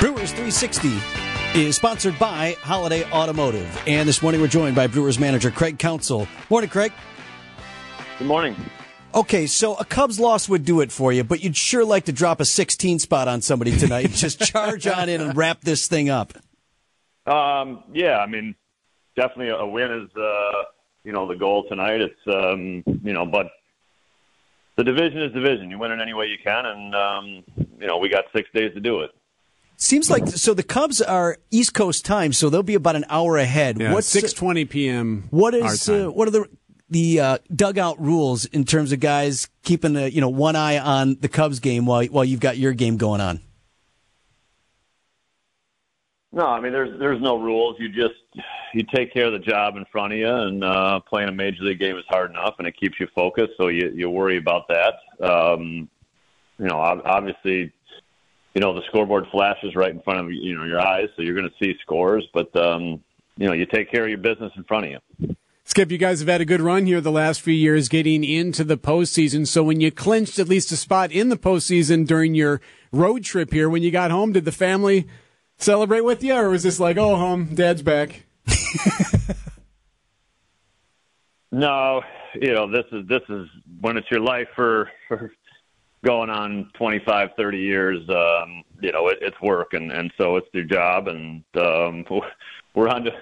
Brewers 360 is sponsored by Holiday Automotive. And this morning we're joined by Brewers manager Craig Counsell. Morning, Craig. Good morning. Okay, so a Cubs loss would do it for you, but you'd sure like to drop a 16 spot on somebody tonight. Just charge on in and wrap this thing up. Um, yeah, I mean, definitely a win is, uh, you know, the goal tonight. It's, um, you know, but the division is division. You win it any way you can, and um, you know we got six days to do it. Seems like so. The Cubs are East Coast time, so they'll be about an hour ahead. Yeah, six twenty p.m. What is uh, what are the the uh, dugout rules in terms of guys keeping a, you know one eye on the Cubs game while while you've got your game going on? No, I mean there's there's no rules. You just you take care of the job in front of you, and uh, playing a major league game is hard enough, and it keeps you focused. So you you worry about that. Um, you know, obviously, you know the scoreboard flashes right in front of you know your eyes, so you're going to see scores. But um, you know, you take care of your business in front of you. Skip, you guys have had a good run here the last few years getting into the postseason. So when you clinched at least a spot in the postseason during your road trip here, when you got home, did the family celebrate with you, or was this like, oh, home, dad's back? no, you know, this is this is when it's your life for for going on 25, 30 years. Um, you know, it, it's work, and and so it's your job, and um, we're on to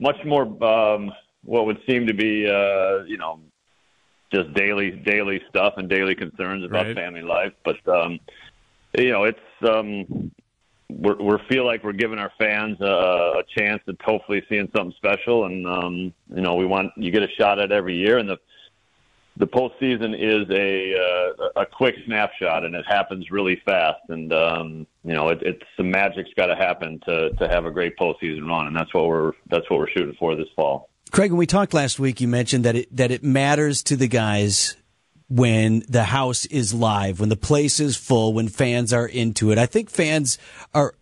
much more um, what would seem to be, uh, you know, just daily daily stuff and daily concerns about right. family life, but. um you know, it's um, we're, we feel like we're giving our fans a, a chance at hopefully seeing something special, and um, you know we want you get a shot at every year, and the the postseason is a uh, a quick snapshot, and it happens really fast, and um, you know it, it's the magic's got to happen to to have a great postseason run, and that's what we're that's what we're shooting for this fall. Craig, when we talked last week, you mentioned that it that it matters to the guys when the house is live, when the place is full, when fans are into it. I think fans are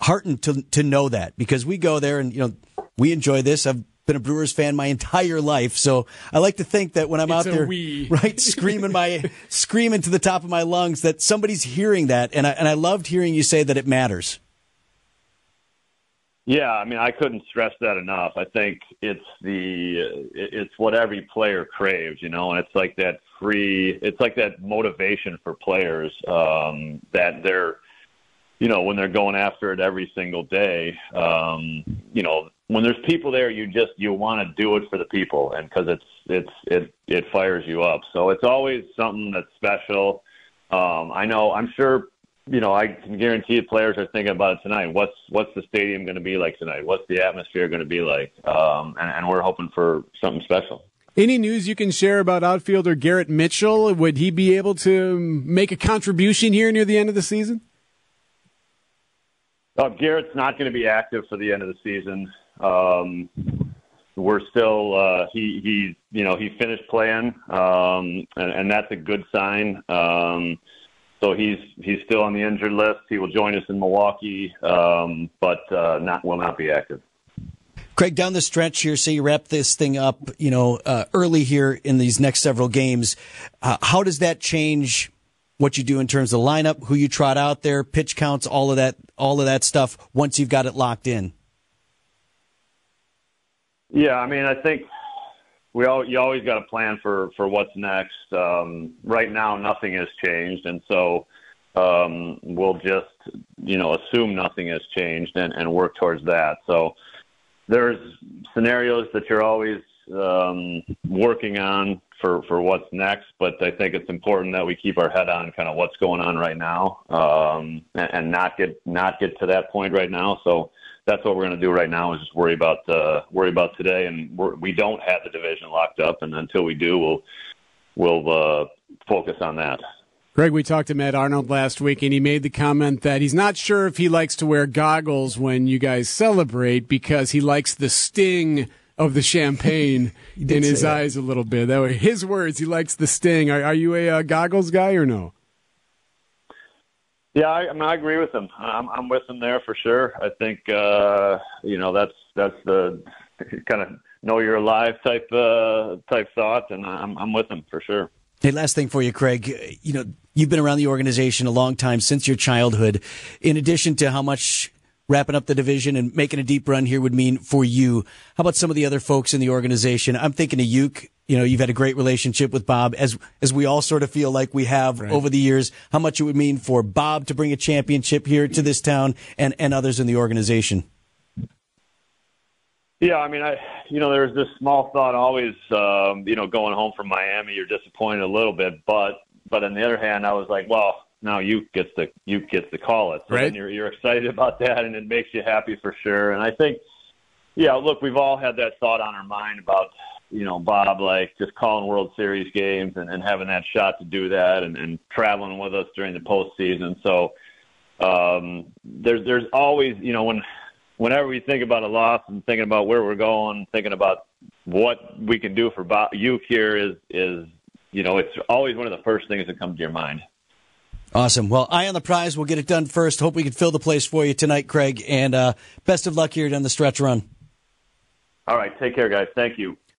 heartened to to know that because we go there and you know we enjoy this. I've been a Brewers fan my entire life, so I like to think that when I'm it's out there, we. right, screaming my screaming to the top of my lungs, that somebody's hearing that, and I and I loved hearing you say that it matters. Yeah, I mean, I couldn't stress that enough. I think it's the it's what every player craves, you know, and it's like that free. It's like that motivation for players um, that they're, you know, when they're going after it every single day. Um, you know, when there's people there, you just you want to do it for the people, and because it's it's it it fires you up. So it's always something that's special. Um, I know. I'm sure you know, I can guarantee players are thinking about it tonight. What's what's the stadium going to be like tonight? What's the atmosphere going to be like? Um, and, and we're hoping for something special. Any news you can share about outfielder Garrett Mitchell? Would he be able to make a contribution here near the end of the season? Uh, Garrett's not going to be active for the end of the season. Um, we're still uh, he he you know he finished playing, um, and, and that's a good sign. Um, so he's he's still on the injured list. He will join us in Milwaukee, um, but uh, not will not be active. Craig, down the stretch here, say you wrap this thing up, you know, uh, early here in these next several games. Uh, how does that change what you do in terms of lineup, who you trot out there, pitch counts, all of that, all of that stuff once you've got it locked in? Yeah, I mean, I think we all you always got a plan for for what's next. Um, right now, nothing has changed, and so um, we'll just you know assume nothing has changed and, and work towards that. So there's scenarios that you're always um, working on for for what's next, but I think it's important that we keep our head on kind of what's going on right now um, and, and not get not get to that point right now. So that's what we're going to do right now is just worry about uh, worry about today, and we're, we don't have the division locked up, and until we do, we'll we'll uh, focus on that. Greg, we talked to Matt Arnold last week, and he made the comment that he's not sure if he likes to wear goggles when you guys celebrate because he likes the sting of the champagne in his that. eyes a little bit. That way, his words, he likes the sting. Are, are you a uh, goggles guy or no? Yeah, I, I, mean, I agree with him. I'm, I'm with him there for sure. I think uh, you know that's that's the kind of know you're alive type uh, type thought, and I'm I'm with him for sure. Hey, last thing for you, Craig. You know, you've been around the organization a long time since your childhood. In addition to how much wrapping up the division and making a deep run here would mean for you, how about some of the other folks in the organization? I'm thinking of Uke. You know, you've had a great relationship with Bob, as as we all sort of feel like we have right. over the years. How much it would mean for Bob to bring a championship here to this town and and others in the organization. Yeah, I mean, I you know, there's this small thought always, um, you know, going home from Miami, you're disappointed a little bit, but but on the other hand, I was like, well, now you gets to you gets to call it, so right. you're you're excited about that, and it makes you happy for sure. And I think, yeah, look, we've all had that thought on our mind about you know Bob like just calling World Series games and, and having that shot to do that, and, and traveling with us during the postseason. So um, there's there's always you know when whenever we think about a loss and thinking about where we're going, thinking about what we can do for you here is is you know it's always one of the first things that comes to your mind. Awesome. Well, eye on the prize. We'll get it done first. Hope we can fill the place for you tonight, Craig. And uh, best of luck here down the stretch run. All right. Take care, guys. Thank you.